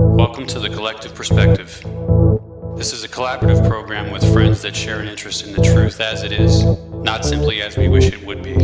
Welcome to the Collective Perspective. This is a collaborative program with friends that share an interest in the truth as it is, not simply as we wish it would be.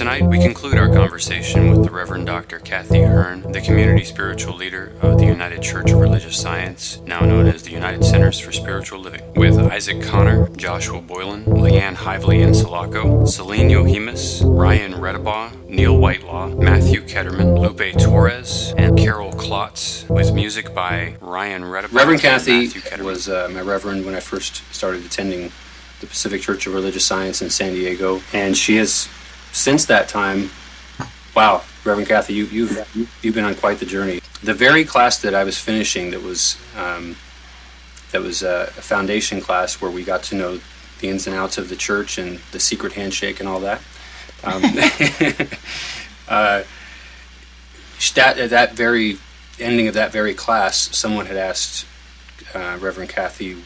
Tonight, we conclude our conversation with the Reverend Dr. Kathy Hearn, the community spiritual leader of the United Church of Religious Science, now known as the United Centers for Spiritual Living, with Isaac Connor, Joshua Boylan, Leanne Hively in Sulaco, Celine Yohemus, Ryan Redabaugh, Neil Whitelaw, Matthew Ketterman, Lupe Torres, and Carol Klotz, with music by Ryan Redabaugh. Reverend Kathy was uh, my reverend when I first started attending the Pacific Church of Religious Science in San Diego, and she has since that time, wow, Reverend Kathy, you, you've you've been on quite the journey. The very class that I was finishing, that was um, that was a, a foundation class where we got to know the ins and outs of the church and the secret handshake and all that. Um, uh, that at that very ending of that very class, someone had asked uh, Reverend Kathy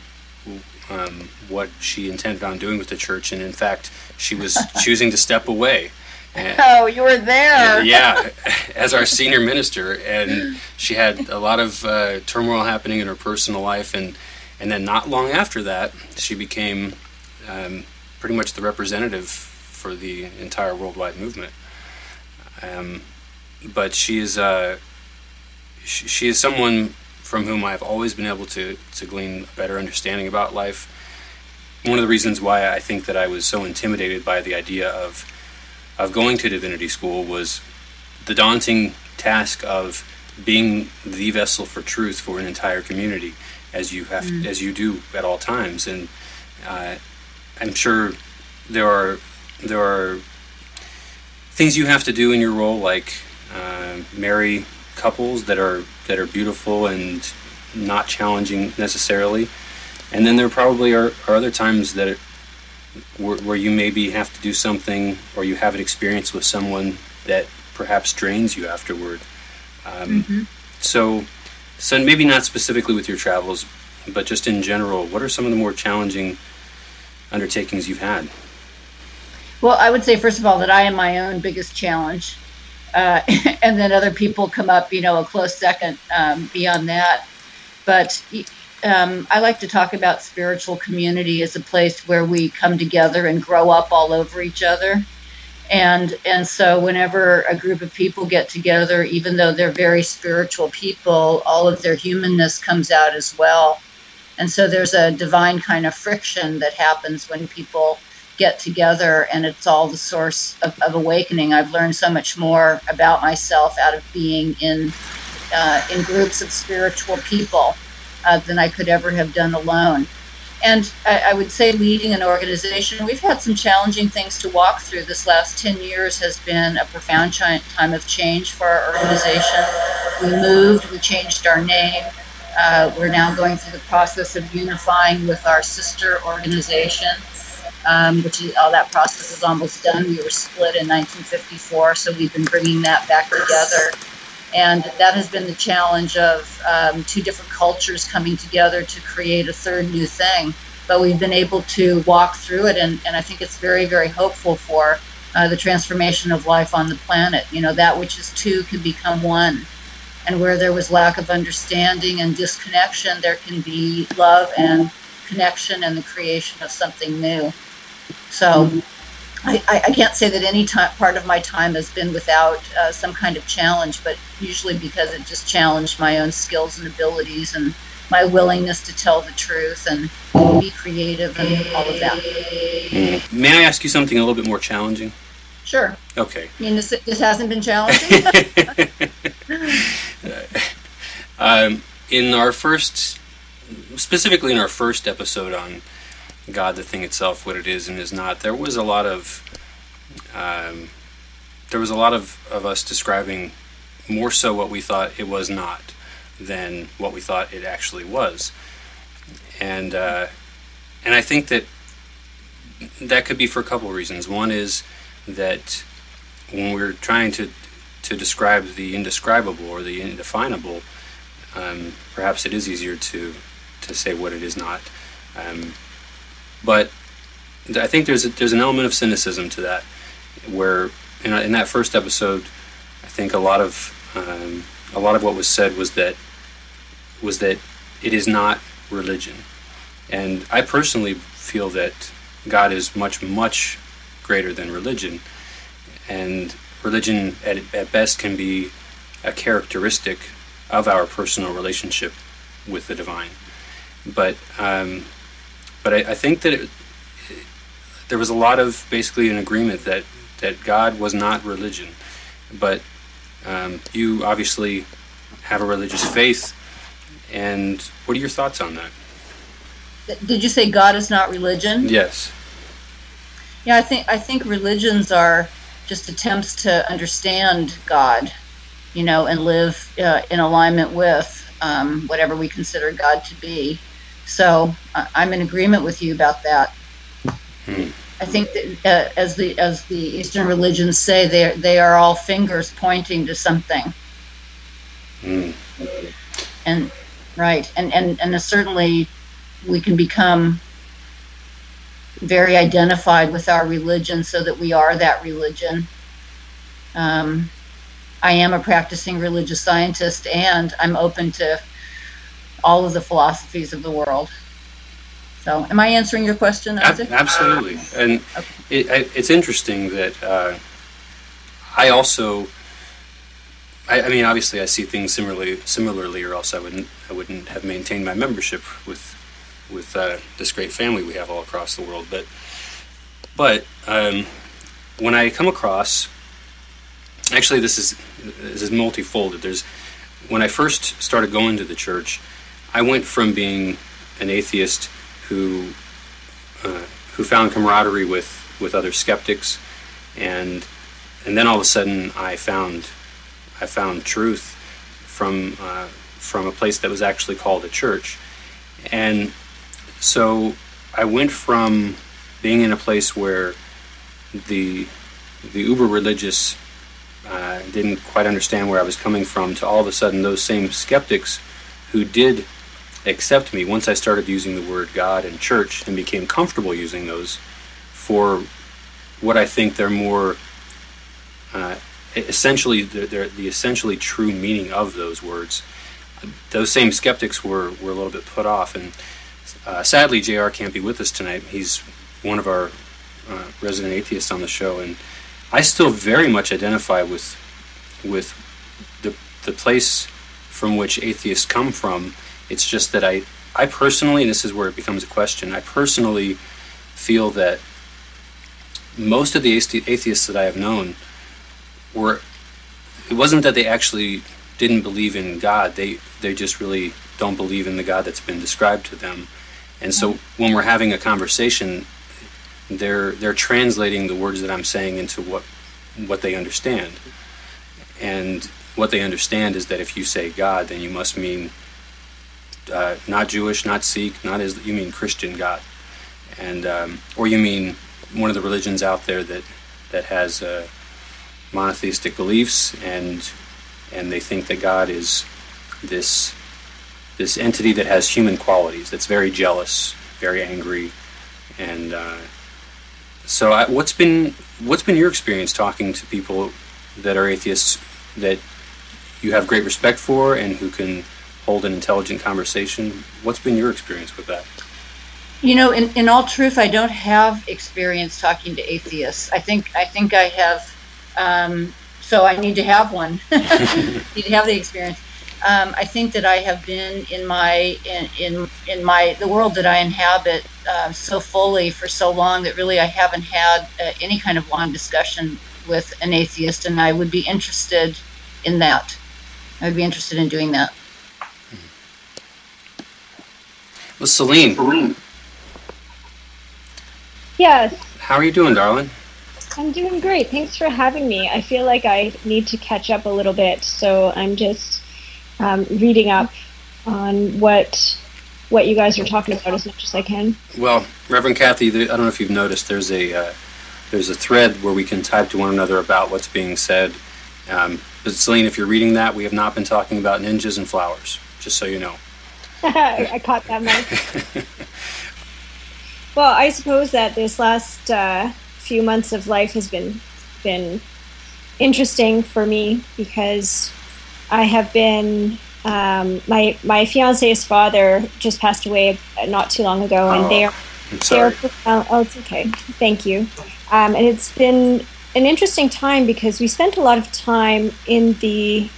um, what she intended on doing with the church, and in fact, she was choosing to step away. And, oh, you were there. yeah, as our senior minister, and she had a lot of uh, turmoil happening in her personal life, and and then not long after that, she became um, pretty much the representative for the entire worldwide movement. Um, but she is uh, she, she is someone from whom I've always been able to to glean a better understanding about life one of the reasons why I think that I was so intimidated by the idea of of going to divinity school was the daunting task of being the vessel for truth for an entire community, as you have mm. as you do at all times. And uh, I'm sure there are there are things you have to do in your role, like uh, marry couples that are that are beautiful and not challenging necessarily and then there probably are, are other times that it, where, where you maybe have to do something or you have an experience with someone that perhaps drains you afterward. Um, mm-hmm. So, so maybe not specifically with your travels, but just in general, what are some of the more challenging undertakings you've had? Well, I would say first of all that I am my own biggest challenge, uh, and then other people come up, you know, a close second um, beyond that. But um, I like to talk about spiritual community as a place where we come together and grow up all over each other. And and so whenever a group of people get together, even though they're very spiritual people, all of their humanness comes out as well. And so there's a divine kind of friction that happens when people get together and it's all the source of, of awakening. I've learned so much more about myself out of being in uh, in groups of spiritual people uh, than I could ever have done alone. And I, I, would say leading an organization, we've had some challenging things to walk through. This last 10 years has been a profound time of change for our organization. We moved, we changed our name. Uh, we're now going through the process of unifying with our sister organization, um, which is, all that process is almost done. We were split in 1954, so we've been bringing that back together. And that has been the challenge of um, two different cultures coming together to create a third new thing. But we've been able to walk through it, and, and I think it's very, very hopeful for uh, the transformation of life on the planet. You know, that which is two can become one. And where there was lack of understanding and disconnection, there can be love and connection and the creation of something new. So, I, I, can't say that any time, part of my time has been without uh, some kind of challenge, but usually because it just challenged my own skills and abilities and my willingness to tell the truth and be creative and all of that. Mm. May I ask you something a little bit more challenging? Sure. Okay. I mean, this, this hasn't been challenging? um, in our first, specifically in our first episode on God, the thing itself, what it is and is not. There was a lot of um, there was a lot of, of us describing more so what we thought it was not than what we thought it actually was, and uh, and I think that that could be for a couple of reasons. One is that when we're trying to to describe the indescribable or the indefinable, um, perhaps it is easier to to say what it is not. Um, but I think there's a, there's an element of cynicism to that, where in, in that first episode, I think a lot of um, a lot of what was said was that was that it is not religion, and I personally feel that God is much much greater than religion, and religion at, at best can be a characteristic of our personal relationship with the divine. But um, but I, I, think that it, there was a lot of basically an agreement that that God was not religion, but um, you obviously have a religious faith, and what are your thoughts on that? Did you say God is not religion? Yes. Yeah, I think I think religions are just attempts to understand God, you know, and live uh, in alignment with um, whatever we consider God to be. So uh, I'm in agreement with you about that. Hmm. I think that uh, as the as the Eastern religions say, they they are all fingers pointing to something. Hmm. And right, and and and certainly we can become very identified with our religion so that we are that religion. Um, I am a practicing religious scientist and I'm open to all of the philosophies of the world. So, am I answering your question, Isaac? absolutely. And okay. it, it's interesting that uh, I also, I, I, mean, obviously, I see things similarly, similarly, or else I wouldn't, I wouldn't have maintained my membership with with uh, this great family we have all across the world. But but um, when I come across, actually, this is this is multifolded. There's when I first started going to the church, I went from being an atheist who uh, who found camaraderie with with other skeptics, and and then all of a sudden I found I found truth from uh, from a place that was actually called a church, and so I went from being in a place where the the uber religious uh, didn't quite understand where I was coming from to all of a sudden those same skeptics who did accept me once I started using the word God and church and became comfortable using those for what I think they're more uh, essentially they're, they're the essentially true meaning of those words. Those same skeptics were, were a little bit put off and uh, sadly, JR can't be with us tonight. He's one of our uh, resident atheists on the show, and I still very much identify with with the the place from which atheists come from. It's just that I I personally, and this is where it becomes a question. I personally feel that most of the atheists that I have known were it wasn't that they actually didn't believe in God. They they just really don't believe in the God that's been described to them. And so mm-hmm. when we're having a conversation, they're they're translating the words that I'm saying into what what they understand. And what they understand is that if you say God, then you must mean uh, not Jewish, not Sikh, not as you mean Christian God, and um, or you mean one of the religions out there that that has uh, monotheistic beliefs and and they think that God is this this entity that has human qualities, that's very jealous, very angry, and uh, so I, what's been what's been your experience talking to people that are atheists that you have great respect for and who can hold an intelligent conversation? What's been your experience with that? You know, in, in all truth, I don't have experience talking to atheists. I think I think I have, um, so I need to have one. need to have the experience um, I think that I have been in my in in, in my the world that I inhabit uh, so fully for so long that really I haven't had uh, any kind of long discussion with an atheist, and I would be interested in that. I would be interested in doing that. Well, Celine. Yes. How are you doing, darling? I'm doing great. Thanks for having me. I feel like I need to catch up a little bit, so I'm just um, reading up on what what you guys are talking about as much as I can. Well, Reverend Kathy, I don't know if you've noticed, there's a uh, there's a thread where we can type to one another about what's being said. Um, but Celine, if you're reading that, we have not been talking about ninjas and flowers, just so you know. I caught that, Mike. well, I suppose that this last uh, few months of life has been been interesting for me because I have been um, my my fiance's father just passed away not too long ago, and oh, they are they're profound. Oh, it's okay. Thank you. Um, and it's been an interesting time because we spent a lot of time in the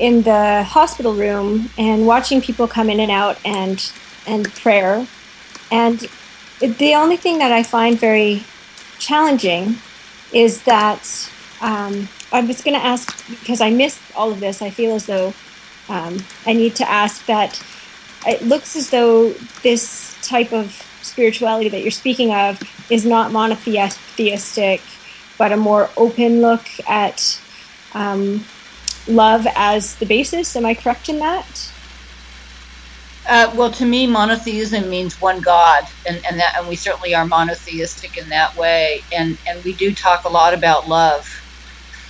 in the hospital room and watching people come in and out and and prayer. And the only thing that I find very challenging is that um, I was going to ask because I missed all of this. I feel as though um, I need to ask that it looks as though this type of spirituality that you're speaking of is not monotheistic, but a more open look at um, love as the basis. Am I correct in that? Uh, well, to me, monotheism means one God, and, and that, and we certainly are monotheistic in that way. And and we do talk a lot about love.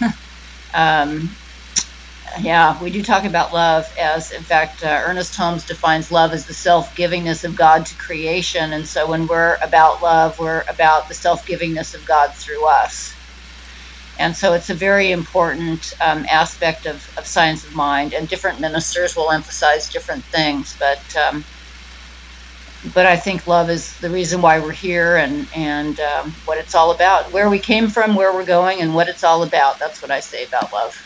um, yeah, we do talk about love as, in fact, uh, Ernest Holmes defines love as the self givingness of God to creation. And so when we're about love, we're about the self givingness of God through us. And so it's a very important um, aspect of, of science of mind. And different ministers will emphasize different things. But um, but I think love is the reason why we're here and, and um, what it's all about. Where we came from, where we're going, and what it's all about. That's what I say about love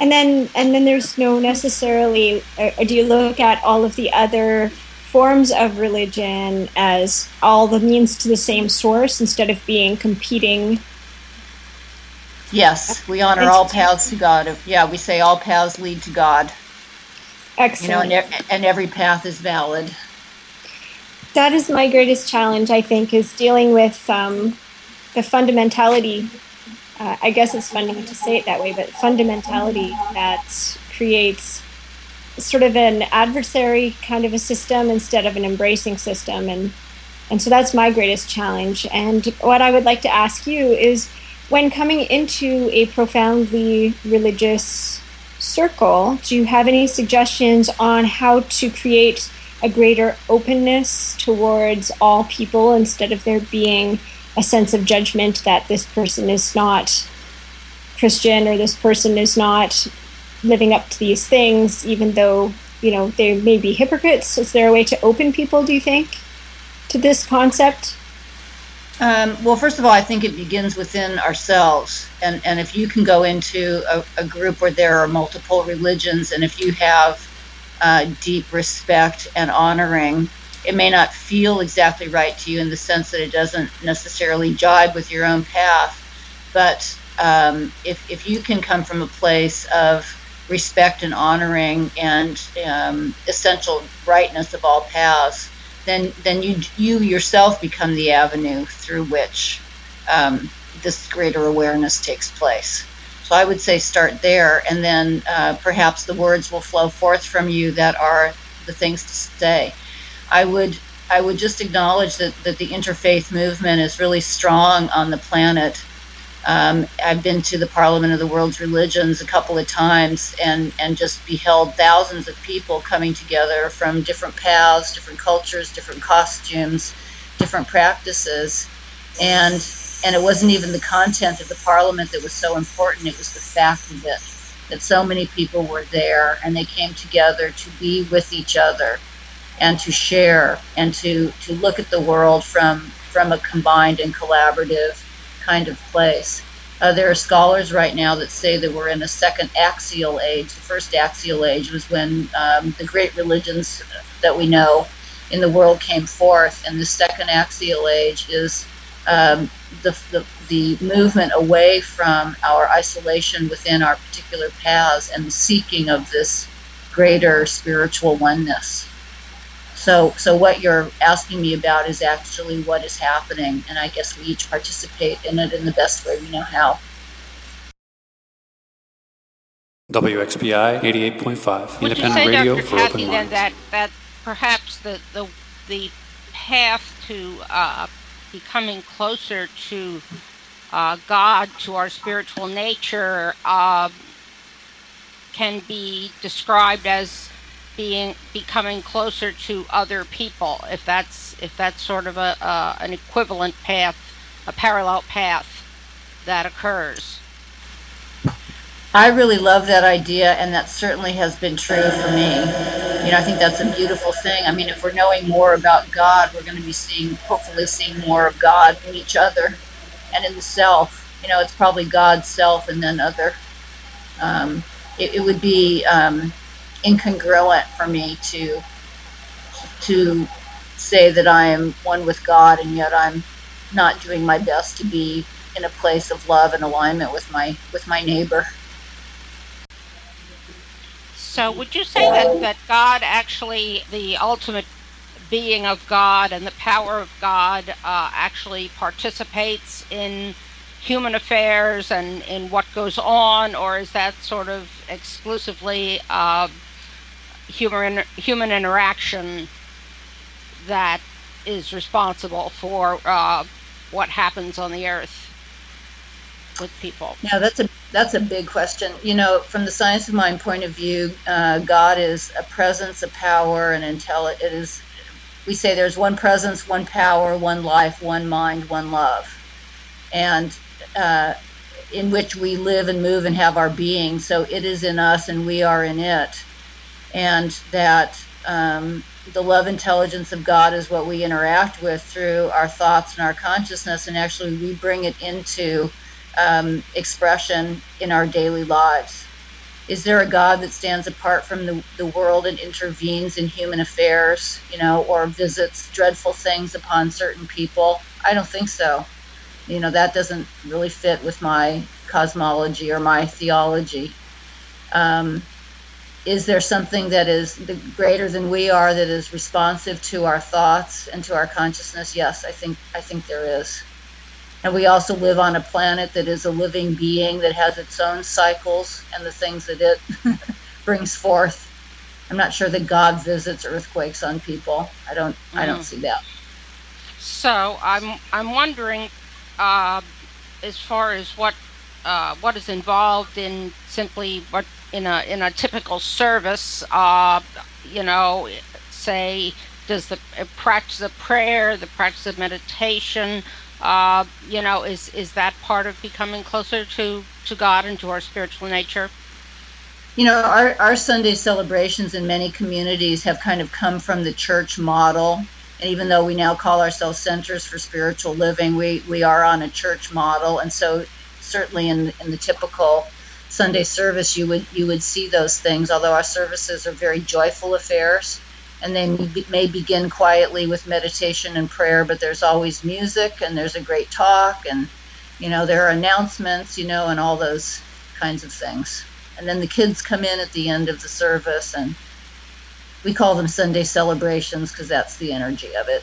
and then and then there's no necessarily or, do you look at all of the other forms of religion as all the means to the same source instead of being competing. Yes we honor all paths to god. Yeah we say all paths lead to god. Excellent you know and, every path is valid. That is my greatest challenge i think is dealing with um, the fundamentality. Uh, I guess it's funny to say it that way, but fundamentality that creates sort of an adversary kind of a system instead of an embracing system. And, and so that's my greatest challenge. And what I would like to ask you is when coming into a profoundly religious circle, do you have any suggestions on how to create a greater openness towards all people instead of there being a sense of judgment that this person is not Christian or this person is not living up to these things, even though you know they may be hypocrites. Is there a way to open people? Do you think to this concept? Um, well, first of all, I think it begins within ourselves, and and if you can go into a, a group where there are multiple religions, and if you have uh, deep respect and honoring it may not feel exactly right to you in the sense that it doesn't necessarily jibe with your own path. But um, if, if you can come from a place of respect and honoring and um, essential rightness of all paths, then then you you yourself become the avenue through which um, this greater awareness takes place. So I would say start there, and then uh, perhaps the words will flow forth from you that are the things to say. I would I would just acknowledge that, that the interfaith movement is really strong on the planet. Um, I've been to the Parliament of the World's Religions a couple of times and, and just beheld thousands of people coming together from different paths, different cultures, different costumes, different practices. And and it wasn't even the content of the parliament that was so important, it was the fact of it. That so many people were there and they came together to be with each other and to share and to, to look at the world from, from a combined and collaborative kind of place. Uh, there are scholars right now that say that we're in a second axial age. The first axial age was when um, the great religions that we know in the world came forth, and the second axial age is um, the, the, the movement away from our isolation within our particular paths and the seeking of this greater spiritual oneness. So, so what you're asking me about is actually what is happening, and I guess we each participate in it in the best way we know how. WXPI 88.5, Would independent you say, radio Dr. for Kathy, open then minds. that, that perhaps the, the, the path to uh, becoming closer to uh, God, to our spiritual nature, uh, can be described as being becoming closer to other people if that's if that's sort of a uh, an equivalent path a parallel path that occurs I really love that idea, and that certainly has been true for me. You know, I think that's a beautiful thing. I mean, if we're knowing more about God, we're going to be seeing, hopefully, seeing more of God in each other and in the self. You know, it's probably God's self and then other. Um, it, it, would be um, incongruent for me to to say that I am one with God, and yet I'm not doing my best to be in a place of love and alignment with my with my neighbor. So, would you say that, that God actually, the ultimate being of God and the power of God, uh, actually participates in human affairs and in what goes on, or is that sort of exclusively uh, human human interaction that is responsible for uh, what happens on the earth? with people? Yeah, that's a that's a big question. You know, from the science of mind point of view, uh, God is a presence, a power, and intelligence. It is. We say there's one presence, one power, one life, one mind, one love, and uh, in which we live and move and have our being. So it is in us, and we are in it, and that. Um, the love intelligence of God is what we interact with through our thoughts and our consciousness, and actually we bring it into um, expression in our daily lives? Is there a God that stands apart from the, the world and intervenes in human affairs, you know, or visits dreadful things upon certain people? I don't think so. You know, that doesn't really fit with my cosmology or my theology. Um, is there something that is greater than we are that is responsive to our thoughts and to our consciousness? Yes, I think I think there is. And we also live on a planet that is a living being that has its own cycles and the things that it brings forth. I'm not sure that God visits earthquakes on people. I don't. Mm. I don't mm. see that. So I'm. I'm wondering, uh, as far as what uh, what is involved in simply what in a in a typical service. Uh, you know, say does the practice of prayer, the practice of meditation, uh, you know, is is that part of becoming closer to to God and to our spiritual nature? You know, our, our Sunday celebrations in many communities have kind of come from the church model. And even though we now call ourselves centers for spiritual living, we, we are on a church model. And so certainly in, in the typical Sunday service, you would you would see those things. Although our services are very joyful affairs, and they may begin quietly with meditation and prayer, but there's always music and there's a great talk and you know there are announcements, you know, and all those kinds of things. And then the kids come in at the end of the service and we call them Sunday celebrations because that's the energy of it.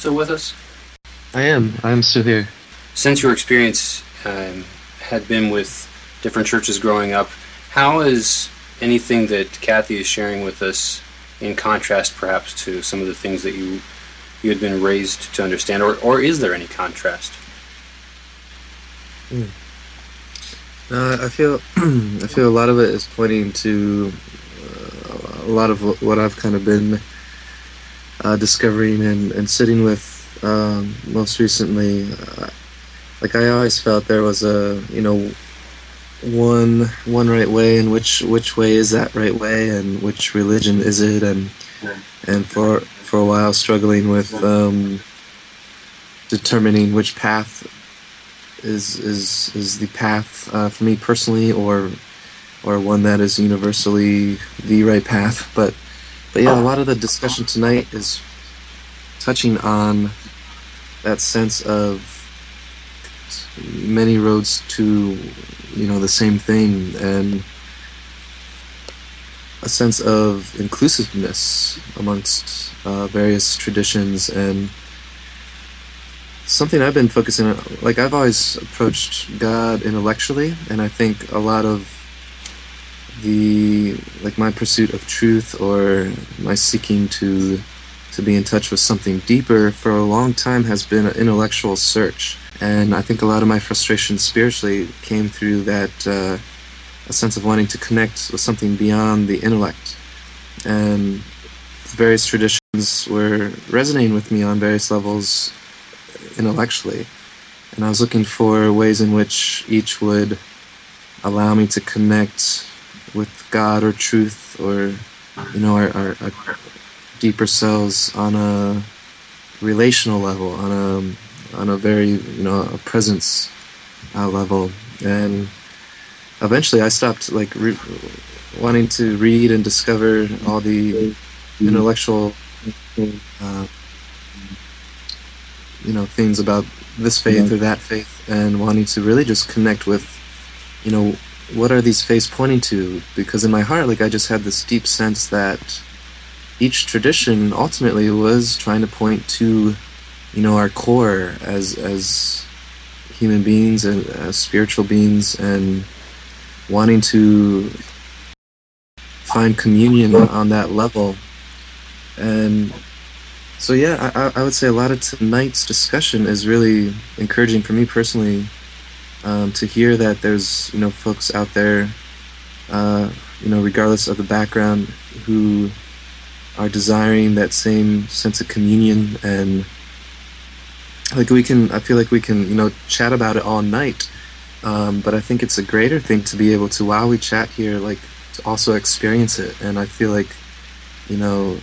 Still with us? I am. I am still here. Since your experience um, had been with different churches growing up, how is anything that Kathy is sharing with us in contrast, perhaps, to some of the things that you you had been raised to understand, or or is there any contrast? Mm. Uh, I feel I feel a lot of it is pointing to uh, a lot of what I've kind of been uh, discovering and, and sitting with um, most recently. Uh, like I always felt there was a you know one one right way and which which way is that right way and which religion is it and and for for a while struggling with um, determining which path is is is the path uh, for me personally, or or one that is universally the right path. But but yeah, a lot of the discussion tonight is touching on that sense of many roads to you know the same thing and a sense of inclusiveness amongst uh, various traditions and something I've been focusing on. Like I've always approached God intellectually, and I think a lot of the like my pursuit of truth or my seeking to to be in touch with something deeper for a long time has been an intellectual search. And I think a lot of my frustration spiritually came through that uh, a sense of wanting to connect with something beyond the intellect. And various traditions were resonating with me on various levels intellectually. And I was looking for ways in which each would allow me to connect with God or truth or, you know, our, our, our deeper selves on a relational level, on a, on a very, you know, a presence uh, level. And eventually I stopped, like, re- wanting to read and discover all the intellectual uh, you know things about this faith or that faith and wanting to really just connect with you know what are these faiths pointing to? Because in my heart like i just had this deep sense that each tradition ultimately was trying to point to you know our core as as human beings and as spiritual beings and wanting to find communion on that level. And so yeah, I, I would say a lot of tonight's discussion is really encouraging for me personally um, to hear that there's you know folks out there, uh, you know, regardless of the background, who are desiring that same sense of communion and like we can. I feel like we can you know chat about it all night, um, but I think it's a greater thing to be able to while we chat here, like to also experience it. And I feel like you know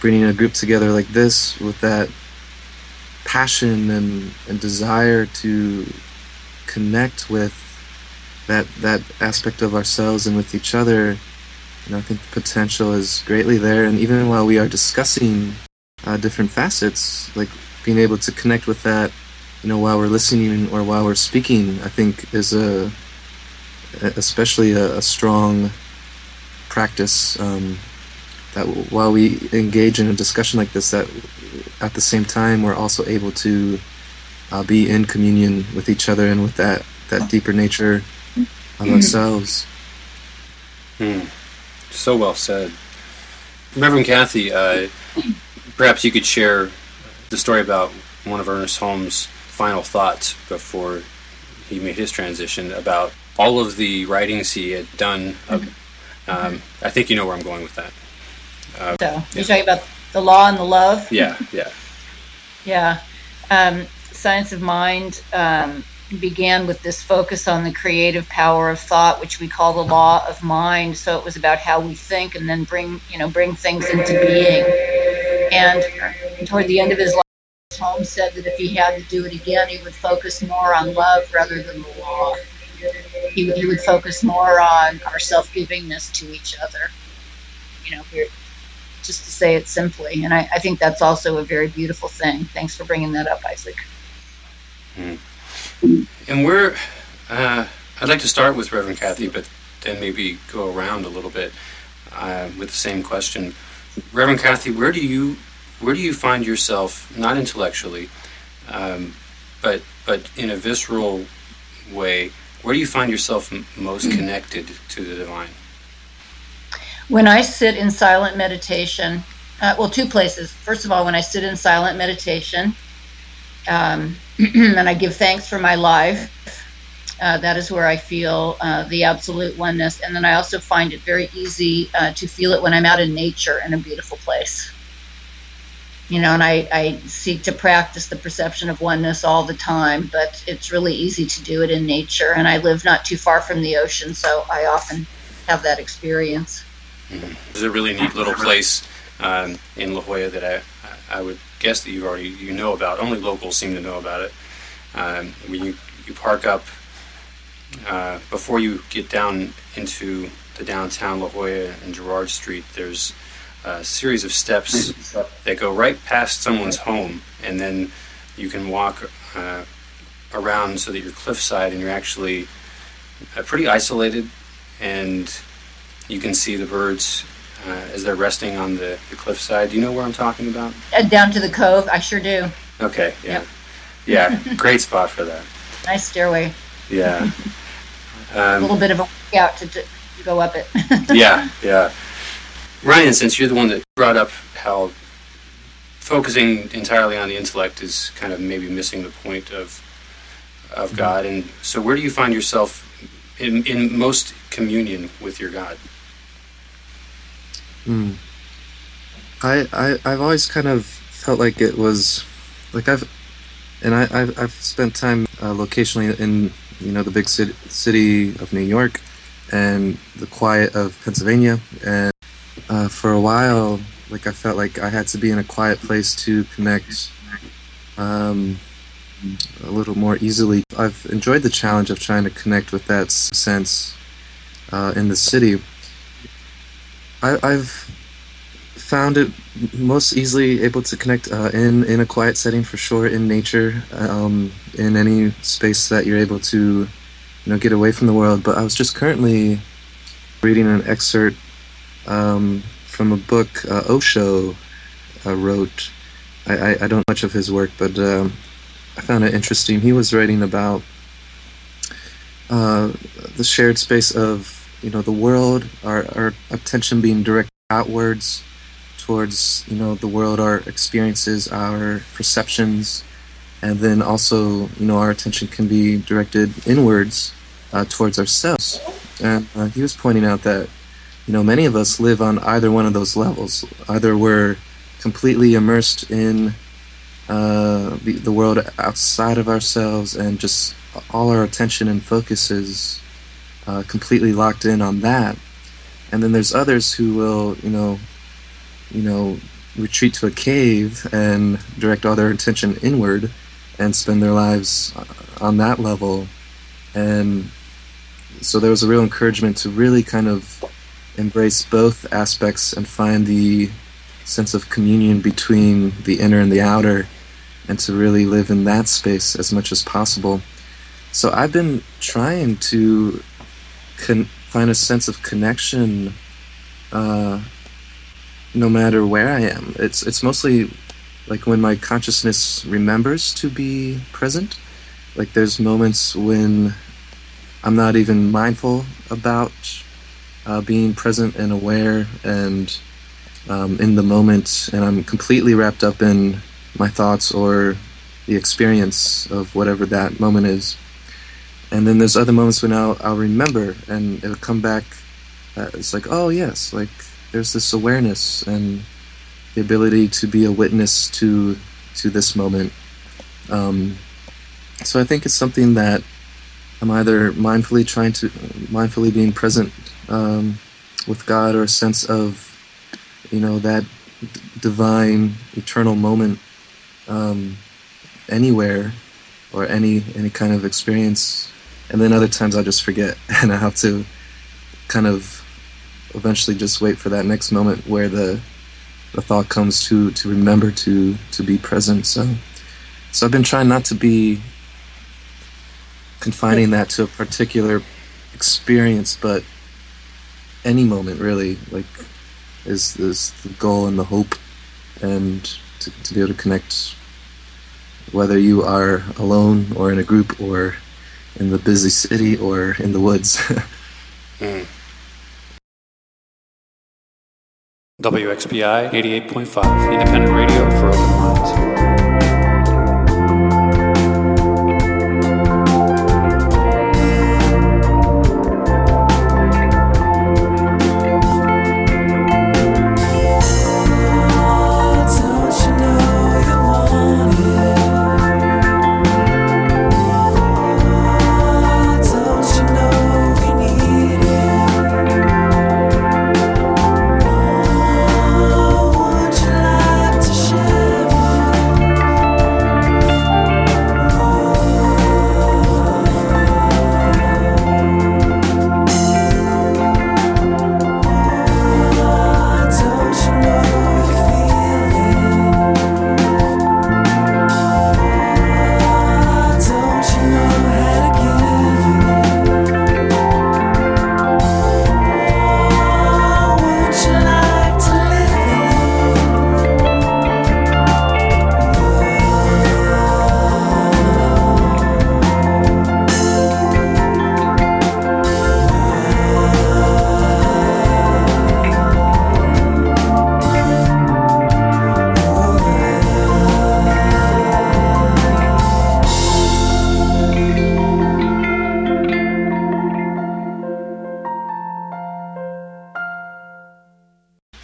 bringing a group together like this with that passion and, and desire to connect with that that aspect of ourselves and with each other. You know, I think the potential is greatly there. And even while we are discussing uh, different facets like being able to connect with that you know while we're listening or while we're speaking I think is a especially a, a strong practice um, that while we engage in a discussion like this, that at the same time we're also able to uh, be in communion with each other and with that that deeper nature of mm-hmm. ourselves. Hmm. So well said, Reverend Kathy. Uh, perhaps you could share the story about one of Ernest Holmes' final thoughts before he made his transition about all of the writings he had done. mm-hmm. um, I think you know where I'm going with that. Uh, so you're talking about the law and the love. Yeah, yeah, yeah. Um, Science of Mind um, began with this focus on the creative power of thought, which we call the law of mind. So it was about how we think and then bring you know bring things into being. And toward the end of his life, Holmes said that if he had to do it again, he would focus more on love rather than the law. He, he would focus more on our self givingness to each other. You know, just to say it simply. And I, I think that's also a very beautiful thing. Thanks for bringing that up, Isaac. Mm. And we're, uh, I'd like to start with Reverend Kathy, but then maybe go around a little bit uh, with the same question. Reverend Kathy, where do you where do you find yourself, not intellectually, um, but but in a visceral way, where do you find yourself m- most Hmm. connected to the divine? When I sit in silent meditation, uh, well, two places. First of all, when I sit in silent meditation, um, and I give thanks for my life, uh, that is where I feel uh, the absolute oneness. And then I also find it very easy uh, to feel it when I'm out in nature in a beautiful place. You know, and I, I seek to practice the perception of oneness all the time, but it's really easy to do it in nature. And I live not too far from the ocean, so I often have that experience. There's a really neat little place um, in La Jolla that I, I would guess that you already you know about. Only locals seem to know about it. Um, when you, you park up uh, before you get down into the downtown La Jolla and Girard Street, there's a series of steps that go right past someone's home, and then you can walk uh, around so that you're cliffside and you're actually uh, pretty isolated, and you can see the birds uh, as they're resting on the, the cliffside. Do you know where I'm talking about? Uh, down to the cove, I sure do. Okay, yeah. Yep. Yeah, great spot for that. Nice stairway. Yeah. A Um, little bit of a workout to, to go up it. yeah, yeah. Ryan, since you're the one that brought up how focusing entirely on the intellect is kind of maybe missing the point of of God, and so where do you find yourself in, in most communion with your God? Hmm. I, I I've always kind of felt like it was like I've and I I've, I've spent time uh, locationally in you know the big city city of New York and the quiet of Pennsylvania and uh, for a while like I felt like I had to be in a quiet place to connect um, a little more easily. I've enjoyed the challenge of trying to connect with that sense uh, in the city. I, I've found it most easily able to connect uh, in in a quiet setting for sure in nature um, in any space that you're able to you know get away from the world. But i was just currently reading an excerpt um, from a book uh, osho uh, wrote. I, I, I don't much of his work but um, i found it interesting. He was writing about uh, the shared space of you know the world our, our attention being directed outwards towards you know the world our experiences our perceptions and then also you know our attention can be directed inwards uh, towards ourselves. And uh, he was pointing out that you know many of us live on either one of those levels. Either we're completely immersed in uh, the, the world outside of ourselves and just all our attention and focus is uh, completely locked in on that. And then there's others who will you know you know retreat to a cave and direct all their attention inward and spend their lives uh, on that level. And so there was a real encouragement to really kind of embrace both aspects and find the sense of communion between the inner and the outer and to really live in that space as much as possible. So i've been trying to con- find a sense of connection uh, no matter where I am. It's it's mostly like when my consciousness remembers to be present. Like there's moments when I'm not even mindful about uh, being present and aware and um, in the moment, and I'm completely wrapped up in my thoughts or the experience of whatever that moment is. And then there's other moments when I'll, I'll remember and it'll come back. Uh, it's like, oh, yes, like there's this awareness and the ability to be a witness to to this moment. Um, so I think it's something that I'm either mindfully trying to mindfully being present um, with God or a sense of you know that d- divine eternal moment um, anywhere or any any kind of experience and then other times I just forget and I have to kind of eventually just wait for that next moment where the the thought comes to to remember to to be present. So so I've been trying not to be confining that to a particular experience but any moment really like is is the goal and the hope. And to, to be able to connect, whether you are alone or in a group or in the busy city or in the woods. mm. WXPI 88.5, independent radio for open minds.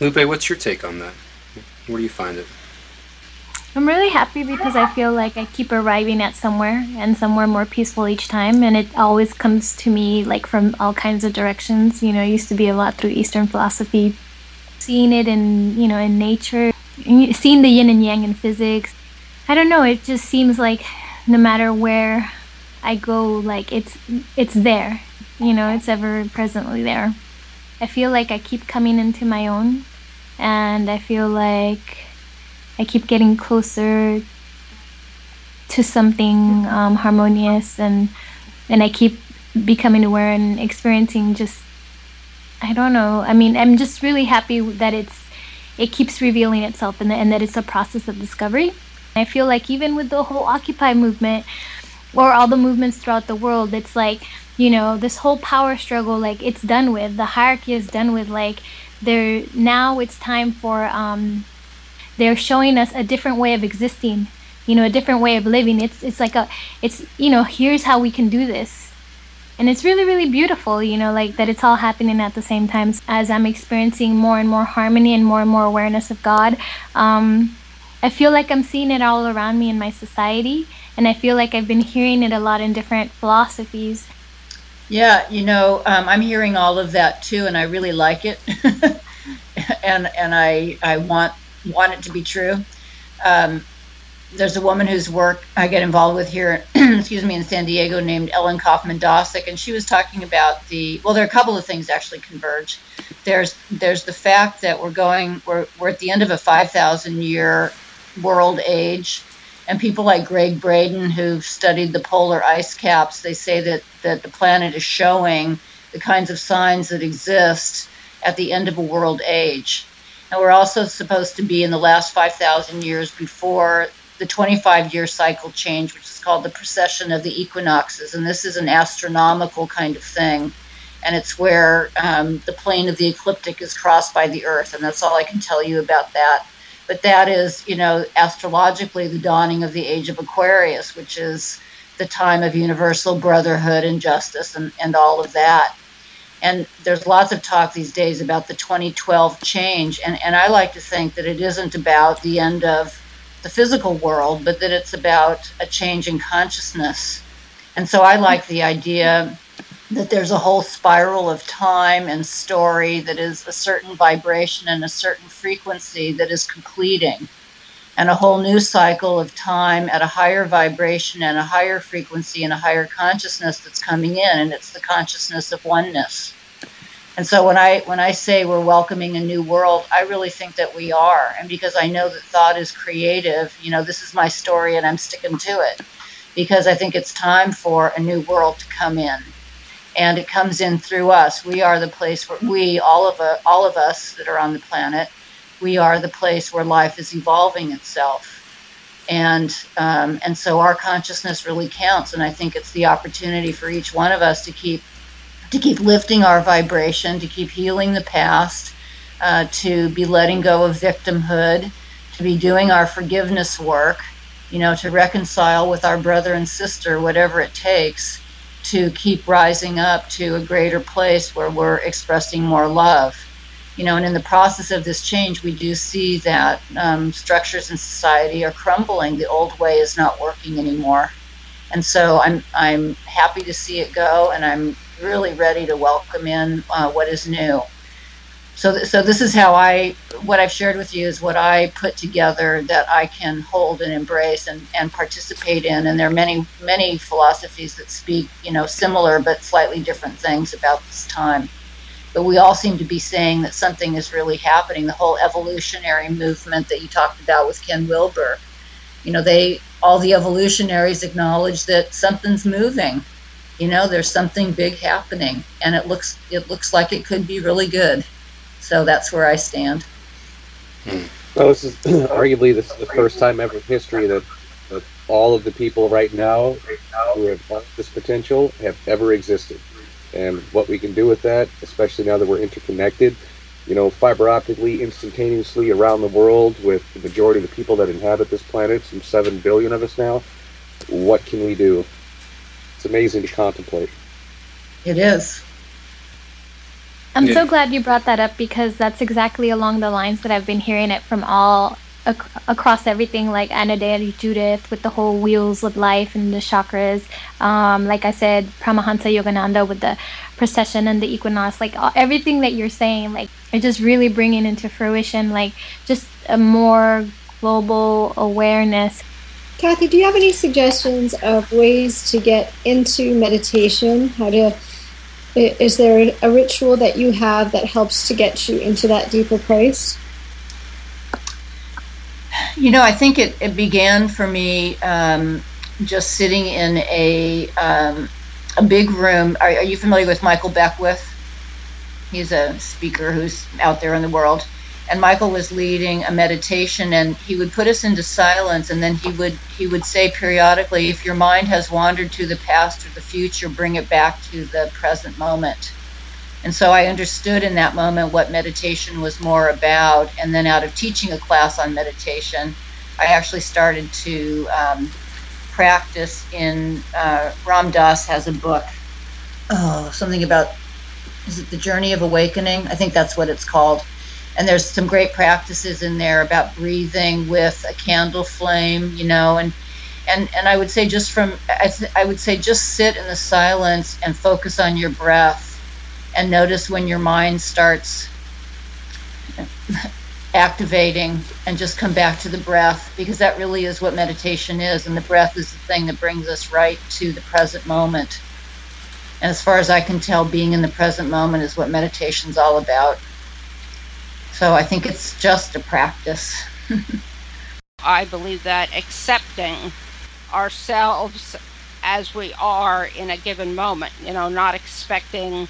Lupe, what's your take on that? Where do you find it? I'm really happy because I feel like I keep arriving at somewhere and somewhere more peaceful each time, and it always comes to me like from all kinds of directions. You know, it used to be a lot through Eastern philosophy, seeing it in you know in nature, seeing the yin and yang in physics. I don't know. It just seems like no matter where I go, like it's it's there. You know, it's ever presently there. I feel like I keep coming into my own and I feel like I keep getting closer to something um, harmonious and and I keep becoming aware and experiencing just I don't know. I mean, I'm just really happy that it's it keeps revealing itself and, and that it's a process of discovery. I feel like even with the whole Occupy movement or all the movements throughout the world, it's like you know this whole power struggle like it's done with the hierarchy is done with like they're now it's time for um, they're showing us a different way of existing you know a different way of living. It's it's like a it's you know here's how we can do this. And it's really really beautiful you know like that it's all happening at the same time as i'm experiencing more and more harmony and more and more awareness of god. Um, i feel like i'm seeing it all around me in my society and i feel like i've been hearing it a lot in different philosophies yeah, you know, um, I'm hearing all of that too, and I really like it, and and I I want want it to be true. Um, there's a woman whose work I get involved with here, excuse me, in San Diego, named Ellen Kaufman Dosick, and she was talking about the well, there are a couple of things actually converge. There's there's the fact that we're going we're we're at the end of a 5,000 year world age and people like Gregg Braden, who've studied the polar ice caps, they say that, that the planet is showing the kinds of signs that exist at the end of a world age. And we're also supposed to be in the last 5,000 years before the 25 year cycle change, which is called the precession of the equinoxes. And this is an astronomical kind of thing. And it's where um, the plane of the ecliptic is crossed by the Earth. And that's all I can tell you about that but that is, you know, astrologically the dawning of the age of Aquarius, which is the time of universal brotherhood and justice and, and all of that. And there's lots of talk these days about the 2012 change. And, and I like to think that it isn't about the end of the physical world, but that it's about a change in consciousness. And so I like the idea that there's a whole spiral of time and story that is a certain vibration and a certain frequency that is completing, and a whole new cycle of time at a higher vibration and a higher frequency and a higher consciousness that's coming in, and it's the consciousness of oneness. And so when I when I say we're welcoming a new world, I really think that we are. And because I know that thought is creative, you know, this is my story and I'm sticking to it. Because I think it's time for a new world to come in and it comes in through us. We are the place where we, all of, uh, all of us that are on the planet, we are the place where life is evolving itself. And um, and so our consciousness really counts, and I think it's the opportunity for each one of us to keep to keep lifting our vibration, to keep healing the past, uh, to be letting go of victimhood, to be doing our forgiveness work, you know, to reconcile with our brother and sister, whatever it takes, to keep rising up to a greater place where we're expressing more love you know, and in the process of this change, we do see that um, structures in society are crumbling. The old way is not working anymore, and so I'm I'm happy to see it go, and I'm really ready to welcome in uh, what is new. So, th- so this is how I what I've shared with you is what I put together that I can hold and embrace and, and participate in. And there are many many philosophies that speak you know similar but slightly different things about this time but we all seem to be saying that something is really happening. The whole evolutionary movement that you talked about with Ken Wilber, you know, they all the evolutionaries acknowledge that something's moving. You know, there's something big happening, and it looks it looks like it could be really good. So that's where I stand. Hmm. Well, this is arguably this is the first time ever in history that, that all of the people right now who have this potential have ever existed and what we can do with that, especially now that we're interconnected, you know, fiber optically, instantaneously around the world with the majority of the people that inhabit this planet, some 7 billion of us now. What can we do? It's amazing to contemplate. It is. I'm yeah. so glad you brought that up because that's exactly along the lines that I've been hearing it from all ac- across everything, like Anna Anodea Judith with the whole wheels of life and the chakras. Um, like I said, Paramahansa Yogananda with the precession and the equinox. Like all, everything that you're saying, like it's just really bringing into fruition, like just a more global awareness. Kathy, do you have any suggestions of ways to get into meditation? How to is there a ritual that you have that helps to get you into that deeper place? You know, I think it, it began for me um, just sitting in a um, a big room. Are, are, you familiar with Michael Beckwith? He's a speaker who's out there in the world. And Michael was leading a meditation, and he would put us into silence, and then he would he would say periodically, "If your mind has wandered to the past or the future, bring it back to the present moment." And so I understood in that moment what meditation was more about. And then, out of teaching a class on meditation, I actually started to um, practice in. Uh, Ram Dass has a book, oh, something about, is it The Journey of Awakening? I think that's what it's called. And there's some great practices in there about breathing with a candle flame, you know, and and and I would say just from I, I would say just sit in the silence and focus on your breath and notice when your mind starts activating and just come back to the breath because that really is what meditation is and the breath is the thing that brings us right to the present moment. And as far as i can tell being in the present moment is what meditation's all about so i think it's just a practice i believe that accepting ourselves as we are in a given moment you know not expecting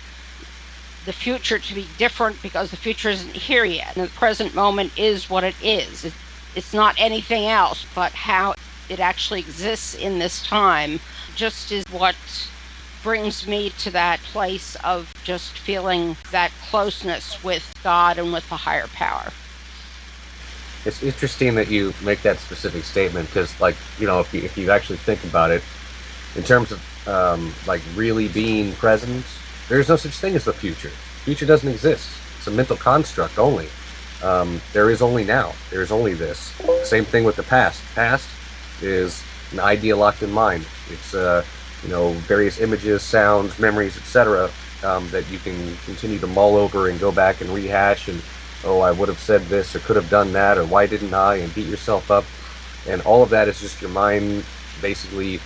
the future to be different because the future isn't here yet. And the present moment is what it is. It's not anything else but how it actually exists in this time, just is what brings me to that place of just feeling that closeness with God and with the higher power. It's interesting that you make that specific statement because, like, you know, if you, if you actually think about it, in terms of um, like really being present there's no such thing as the future. Future doesn't exist. It's a mental construct only. Um, there is only now. There is only this. Same thing with the past. Past is an idea locked in mind. It's uh, you know various images, sounds, memories, etc. Um, that you can continue to mull over and go back and rehash and oh I would have said this or could have done that or why didn't I and beat yourself up and all of that is just your mind basically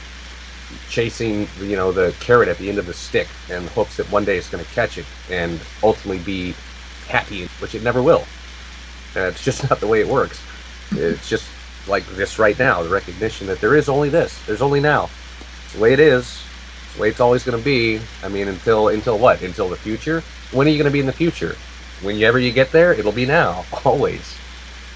chasing you know the carrot at the end of the stick in hopes that one day it's going to catch it and ultimately be happy, which it never will. And it's just not the way it works. It's just like this right now, the recognition that there is only this, there's only now. It's the way it is. It's the way it's always going to be. I mean, until until what? Until the future. When are you going to be in the future? Whenever you get there, it'll be now, always.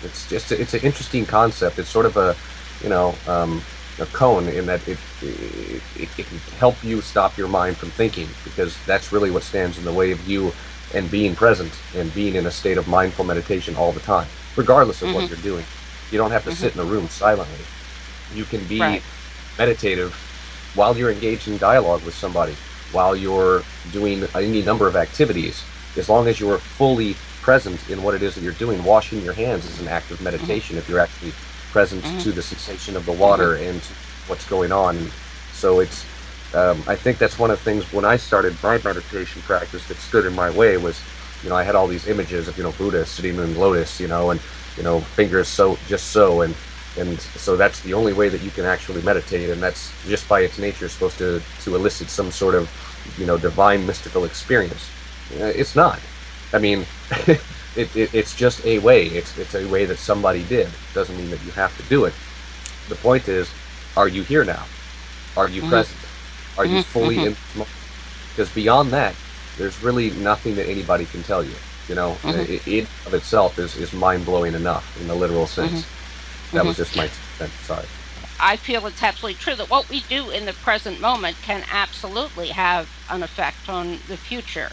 It's just it's an interesting concept. It's sort of a you know um, a koan in that it, it, it, it can help you stop your mind from thinking because that's really what stands in the way of you and being present and being in a state of mindful meditation all the time, regardless of mm-hmm. what you're doing. You don't have to mm-hmm. sit in a room silently. You can be right. meditative while you're engaged in dialogue with somebody, while you're doing any number of activities, as long as you're fully present in what it is that you're doing. Washing your hands is an act of meditation mm-hmm. if you're actually present mm-hmm. to the sensation of the water mm-hmm. and what's going on. So it's, um, I think that's one of the things when I started my meditation practice that stood in my way was, you know, I had all these images of, you know, Buddha sitting in lotus, you know, and, you know, fingers so, just so, and, and so that's the only way that you can actually meditate, and that's just by its nature supposed to, to elicit some sort of, you know, divine mystical experience. Uh, it's not. I mean, it, it, it's just a way. It's, it's a way that somebody did. Doesn't mean that you have to do it. The point is, are you here now? Are you mm-hmm. present? Are you mm-hmm. fully mm-hmm. in? Because beyond that, there's really nothing that anybody can tell you. You know, mm-hmm. it, it, of itself is, is mind blowing enough in the literal sense. Mm-hmm. That was mm-hmm. just my sense. Sorry. I feel it's absolutely true that what we do in the present moment can absolutely have an effect on the future.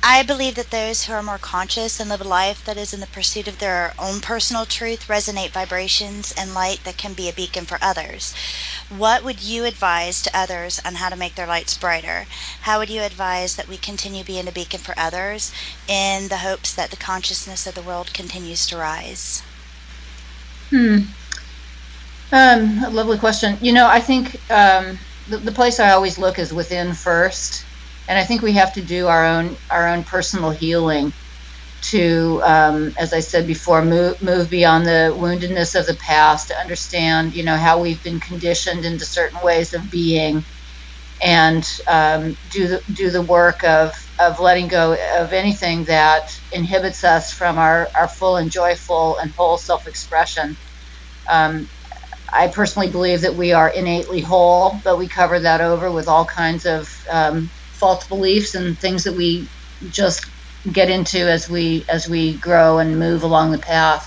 I believe that those who are more conscious and live a life that is in the pursuit of their own personal truth resonate vibrations and light that can be a beacon for others. What would you advise to others on how to make their lights brighter? How would you advise that we continue being a beacon for others in the hopes that the consciousness of the world continues to rise? Hmm. Um, a lovely question. You know, I think um, the, the place I always look is within first and I think we have to do our own our own personal healing to, um, as I said before, move move beyond the woundedness of the past to understand, you know, how we've been conditioned into certain ways of being, and um, do the do the work of of letting go of anything that inhibits us from our our full and joyful and whole self expression. Um, I personally believe that we are innately whole, but we cover that over with all kinds of um, false beliefs and things that we just get into as we as we grow and move along the path.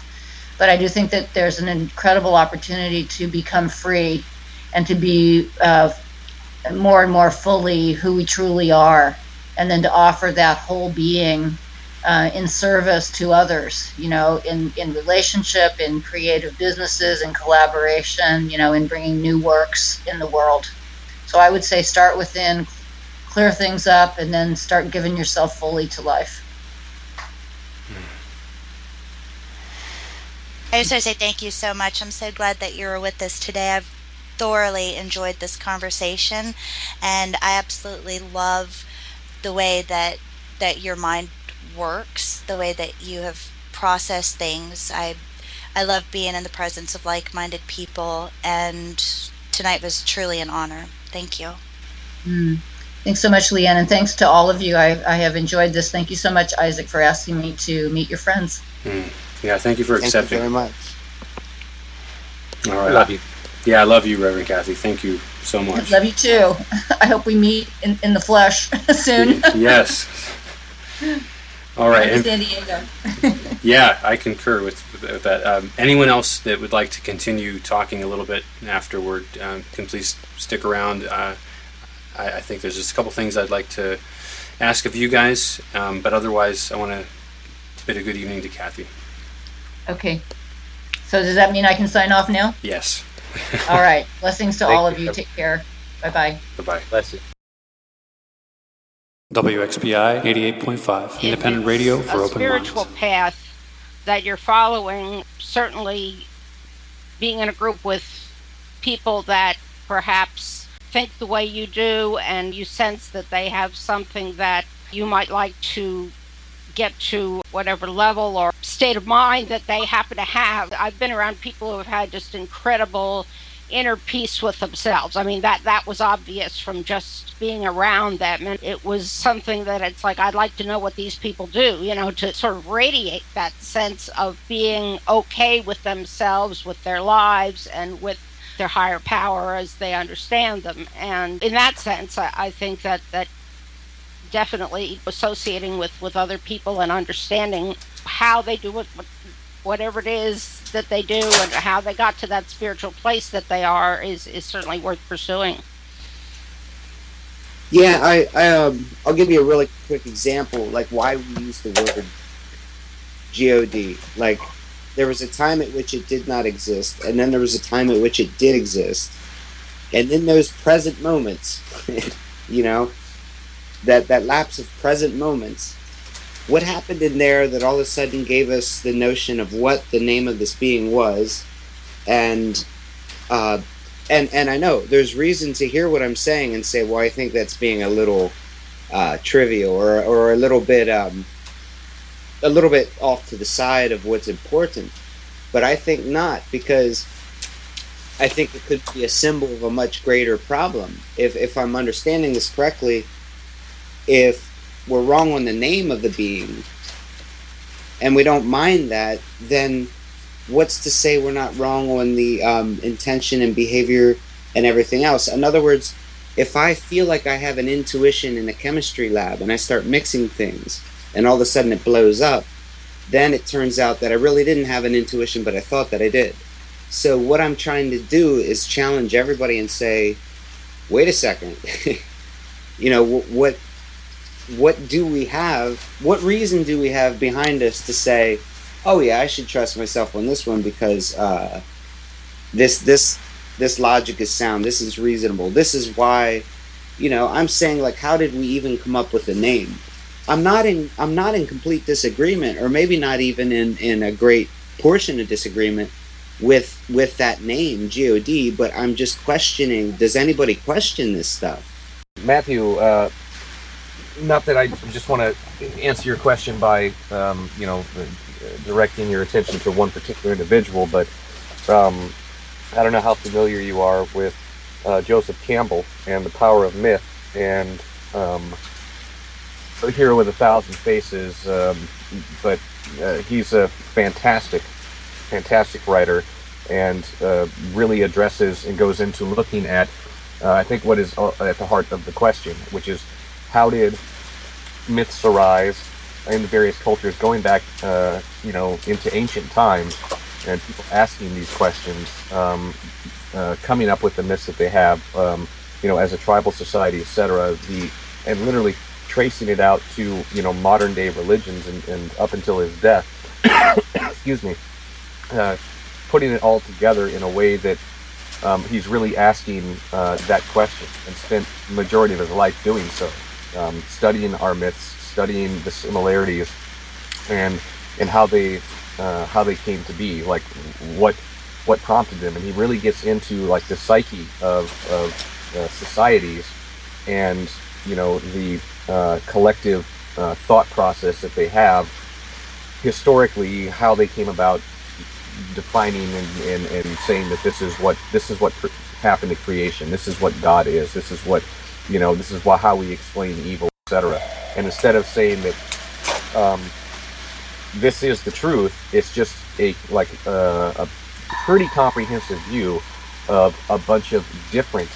But I do think that there's an incredible opportunity to become free and to be uh, more and more fully who we truly are, and then to offer that whole being uh, in service to others. You know, in in relationship, in creative businesses, in collaboration. You know, in bringing new works in the world. So I would say start within, clear things up, and then start giving yourself fully to life. I just want to say thank you so much. I'm so glad that you were with us today. I've thoroughly enjoyed this conversation, and I absolutely love the way that that your mind works, the way that you have processed things. I I love being in the presence of like-minded people, and tonight was truly an honor. Thank you. Mm. Thanks so much, Leanne, and thanks to all of you. I, I have enjoyed this. Thank you so much, Isaac, for asking me to meet your friends. Mm. Yeah, thank you for accepting. thank accepting. You very much. All right. I love you. Yeah, I love you, Reverend Kathy. Thank you so much. Love you too. I hope we meet in, in the flesh soon. yes. All right. And, San Diego. yeah, I concur with, with that. Um, anyone else that would like to continue talking a little bit afterward um, can please stick around. Uh, I, I, think there's just a couple things I'd like to ask of you guys, um, but otherwise, I want to bid a good evening to Kathy. Okay. So does that mean I can sign off now? Yes. All right. Blessings to all of you. Take care. Bye bye. Bye bye. Bless you. WXPI 88.5, independent radio for open minds. a open spiritual path that you're following, certainly being in a group with people that perhaps think the way you do and you sense that they have something that you might like to get to whatever level or state of mind that they happen to have. I've been around people who have had just incredible inner peace with themselves. I mean that that was obvious from just being around them and it was something that it's like I'd like to know what these people do, you know, to sort of radiate that sense of being okay with themselves, with their lives and with their higher power as they understand them. And in that sense, I, I think that, that definitely associating with, with other people and understanding how they do whatever it is that they do and how they got to that spiritual place that they are is, is certainly worth pursuing. Yeah, I, I um, I'll give you a really quick example, like why we use the word God. Like, there was a time at which it did not exist, and then there was a time at which it did exist, and in those present moments, you know, that that lapse of present moments, what happened in there that all of a sudden gave us the notion of what the name of this being was, and uh, and and I know there's reason to hear what I'm saying and say, well, I think that's being a little uh, trivial or or a little bit um, a little bit off to the side of what's important. But I think not because I think it could be a symbol of a much greater problem. If if I'm understanding this correctly, if we're wrong on the name of the being and we don't mind that, then what's to say we're not wrong on the um, intention and behavior and everything else? In other words, if I feel like I have an intuition in a chemistry lab and I start mixing things and all of a sudden it blows up, then it turns out that I really didn't have an intuition, but I thought that I did. So, what I'm trying to do is challenge everybody and say, wait a second. you know, what what do we have? What reason do we have behind us to say, oh yeah, I should trust myself on this one because uh, this this this logic is sound. This is reasonable. This is why, you know, I'm saying like, how did we even come up with a name? I'm not in I'm not in complete disagreement, or maybe not even in in a great portion of disagreement with with that name God. But I'm just questioning. Does anybody question this stuff? Matthew, uh, not that I just want to answer your question by um, you know directing your attention to one particular individual, but um, I don't know how familiar you are with uh, Joseph Campbell and the power of myth and um, a hero with a thousand faces. Um, but uh, he's a fantastic, fantastic writer and uh, really addresses and goes into looking at, uh, I think, what is uh, at the heart of the question, which is how did myths arise in the various cultures going back, uh, you know, into ancient times, and people asking these questions, um, uh, coming up with the myths that they have, um, you know, as a tribal society, etc. The and literally tracing it out to you know modern day religions and, and up until his death. excuse me, uh, putting it all together in a way that um, he's really asking uh, that question and spent majority of his life doing so, um, studying our myths, studying the similarities and and how they uh, how they came to be, like what what prompted them, and he really gets into like the psyche of of uh, societies and you know the uh, collective uh, thought process that they have historically, how they came about defining and, and, and saying that this is what this is what happened to creation. This is what God is. This is what you know. This is why, how we explain evil, etc and instead of saying that um, this is the truth, it's just a like uh, a pretty comprehensive view of a bunch of different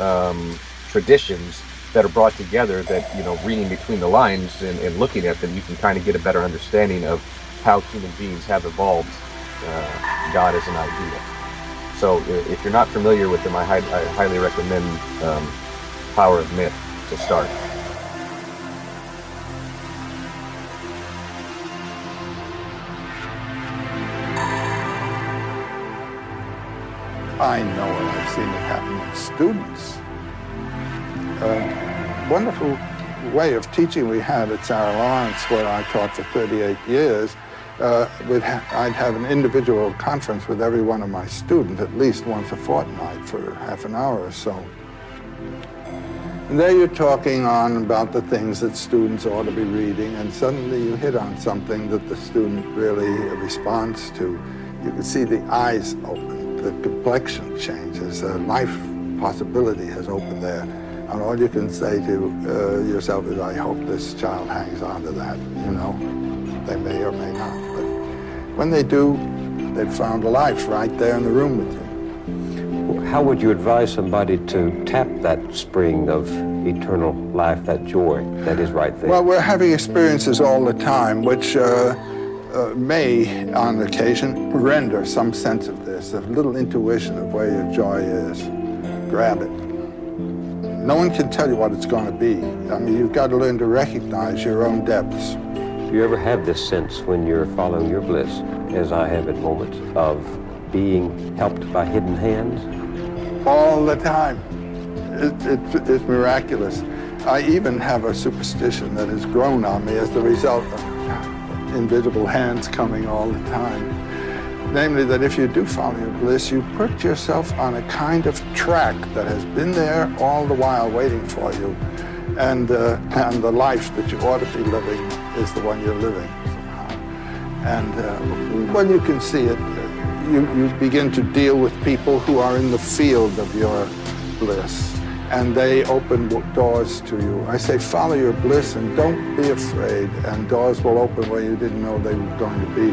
um, traditions that are brought together. That you know, reading between the lines and, and looking at them, you can kind of get a better understanding of how human beings have evolved uh, God as an idea. So, if you're not familiar with them, I, I highly recommend um, Power of Myth to start. I know it. I've seen it happen with students. A wonderful way of teaching we had at Sarah Lawrence, where I taught for 38 years. Uh, ha- I'd have an individual conference with every one of my students at least once a fortnight for half an hour or so. And there you're talking on about the things that students ought to be reading, and suddenly you hit on something that the student really responds to. You can see the eyes open the complexion changes. Uh, life possibility has opened there. And all you can say to uh, yourself is, I hope this child hangs on to that, you know. They may or may not. But when they do, they've found a life right there in the room with you. How would you advise somebody to tap that spring of eternal life, that joy that is right there? Well, we're having experiences all the time, which uh, uh, may, on occasion, render some sense of this, a little intuition of where your joy is. Grab it. No one can tell you what it's going to be. I mean, you've got to learn to recognize your own depths. Do you ever have this sense when you're following your bliss, as I have at moments, of being helped by hidden hands? All the time. It, it, it's miraculous. I even have a superstition that has grown on me as the result of invisible hands coming all the time. Namely, that if you do follow your bliss, you put yourself on a kind of track that has been there all the while waiting for you. And, uh, and the life that you ought to be living is the one you're living somehow. And uh, when you can see it, you, you begin to deal with people who are in the field of your bliss and they open doors to you. I say follow your bliss and don't be afraid, and doors will open where you didn't know they were going to be.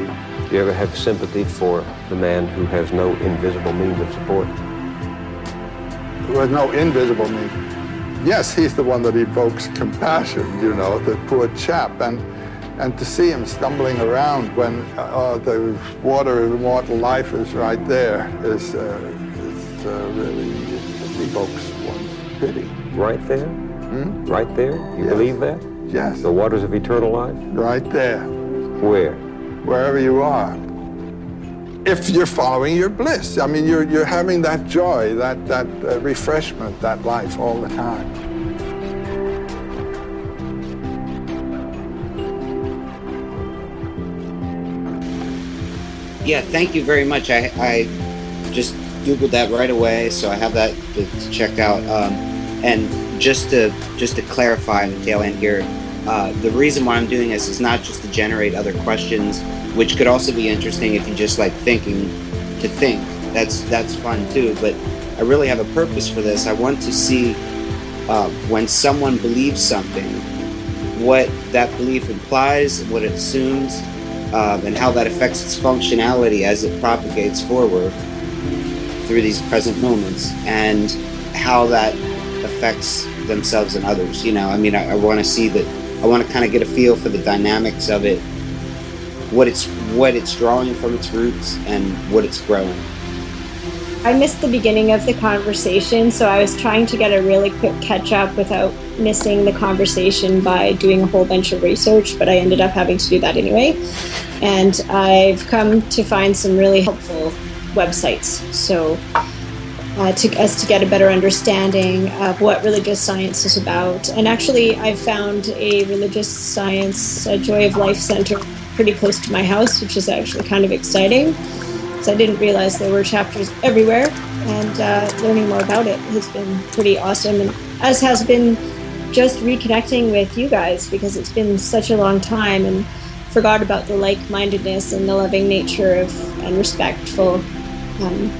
Do you ever have sympathy for the man who has no invisible means of support? Who has no invisible means. Yes, he's the one that evokes compassion, you know, the poor chap. And, and to see him stumbling around when uh, the water of immortal life is right there is, uh, is uh, really evokes one's pity. Right there? Hmm? Right there? You Yes. believe that? Yes. The waters of eternal life? Right there. Where? Wherever you are. If you're following your bliss. I mean, you're, you're having that joy, that, that uh, refreshment, that life all the time. Yeah, thank you very much. I, I just googled that right away, so I have that to, check out. Um, and just to just to clarify the tail end here, uh, the reason why I'm doing this is not just to generate other questions, which could also be interesting if you just like thinking to think. That's that's fun too. But I really have a purpose for this. I want to see uh, when someone believes something, what that belief implies, what it assumes, um, and how that affects its functionality as it propagates forward through these present moments, and how that affects themselves and others. You know, I mean, I, I want to see that. I want to kind of get a feel for the dynamics of it, what it's what it's drawing from its roots, and what it's growing. I missed the beginning of the conversation, so I was trying to get a really quick catch up without missing the conversation by doing a whole bunch of research, but I ended up having to do that anyway. And I've come to find some really helpful websites. So, uh, to us to get a better understanding of what religious science is about. And actually, I found a religious science a Joy of Life center pretty close to my house, which is actually kind of exciting. Because I didn't realize there were chapters everywhere, and uh, learning more about it has been pretty awesome. And as has been just reconnecting with you guys because it's been such a long time and forgot about the like-mindedness and the loving nature of and respectful um,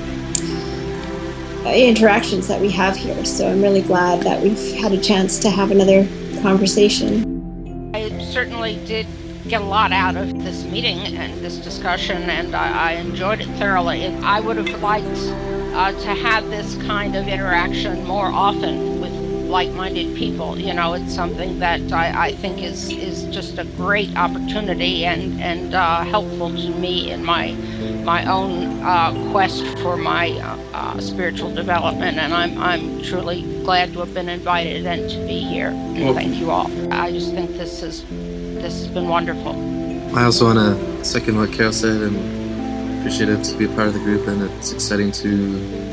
interactions that we have here. So I'm really glad that we've had a chance to have another conversation. I certainly did get a lot out of this meeting and this discussion, and I, I enjoyed it thoroughly. I would have liked uh, to have this kind of interaction more often with like-minded people. You know, it's something that I, I think is is just a great opportunity and and uh, helpful to me in my my own uh, quest for my uh, uh, spiritual development. And I'm I'm truly glad to have been invited and to be here. Well- thank you all. I just think this is this has been wonderful. I also want to second what Carol said and appreciative to be a part of the group, and it's exciting to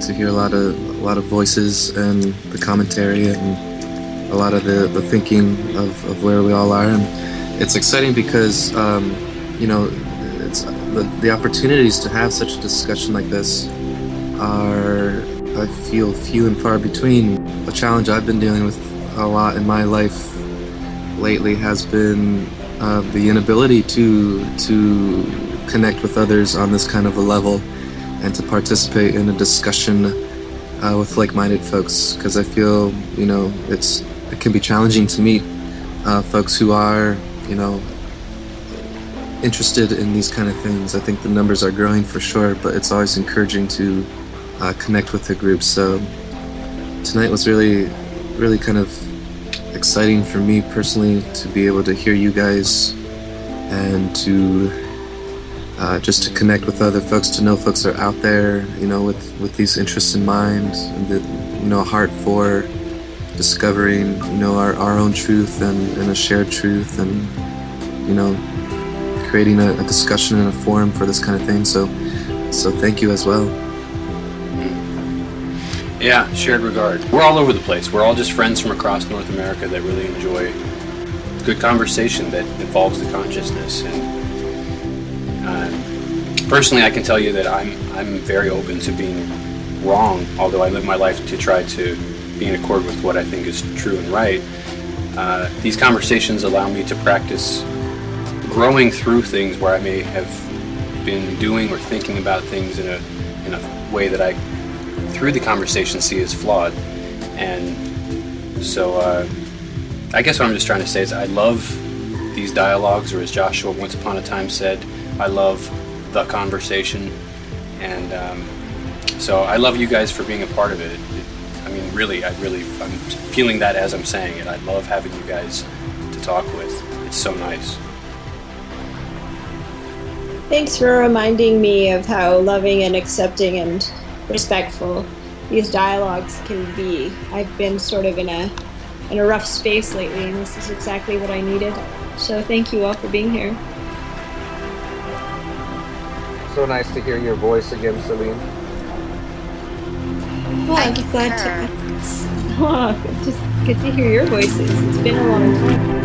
to hear a lot of a lot of voices and the commentary and a lot of the, the thinking of, of where we all are. And it's exciting because um, you know it's the, the opportunities to have such a discussion like this are I feel few and far between. A challenge I've been dealing with a lot in my life lately has been uh, the inability to to connect with others on this kind of a level and to participate in a discussion uh, with like-minded folks because I feel you know it's it can be challenging to meet uh, folks who are you know interested in these kind of things. I think the numbers are growing for sure, but it's always encouraging to uh, connect with the group. So tonight was really really kind of exciting for me personally to be able to hear you guys and to uh, just to connect with other folks, to know folks are out there, you know, with, with these interests in mind, and the, you know, heart for discovering, you know, our, our own truth and, and a shared truth, and you know, creating a, a discussion and a forum for this kind of thing. So, so thank you as well. Yeah, shared regard. We're all over the place. We're all just friends from across North America that really enjoy good conversation that involves the consciousness. And uh, personally, I can tell you that I'm I'm very open to being wrong. Although I live my life to try to be in accord with what I think is true and right. Uh, these conversations allow me to practice growing through things where I may have been doing or thinking about things in a in a way that I through the conversation see as flawed. And so uh, I guess what I'm just trying to say is I love these dialogues, or as Joshua once upon a time said, I love the conversation. And um, so I love you guys for being a part of it. it, it I mean, really, I really, I'm feeling that as I'm saying it. I love having you guys to talk with. It's so nice. Thanks for reminding me of how loving and accepting and respectful these dialogues can be. I've been sort of in a in a rough space lately, and this is exactly what I needed. So thank you all for being here. So nice to hear your voice again, Celine. Well, I'm glad to. Oh, just good to hear your voices. It's been a long time.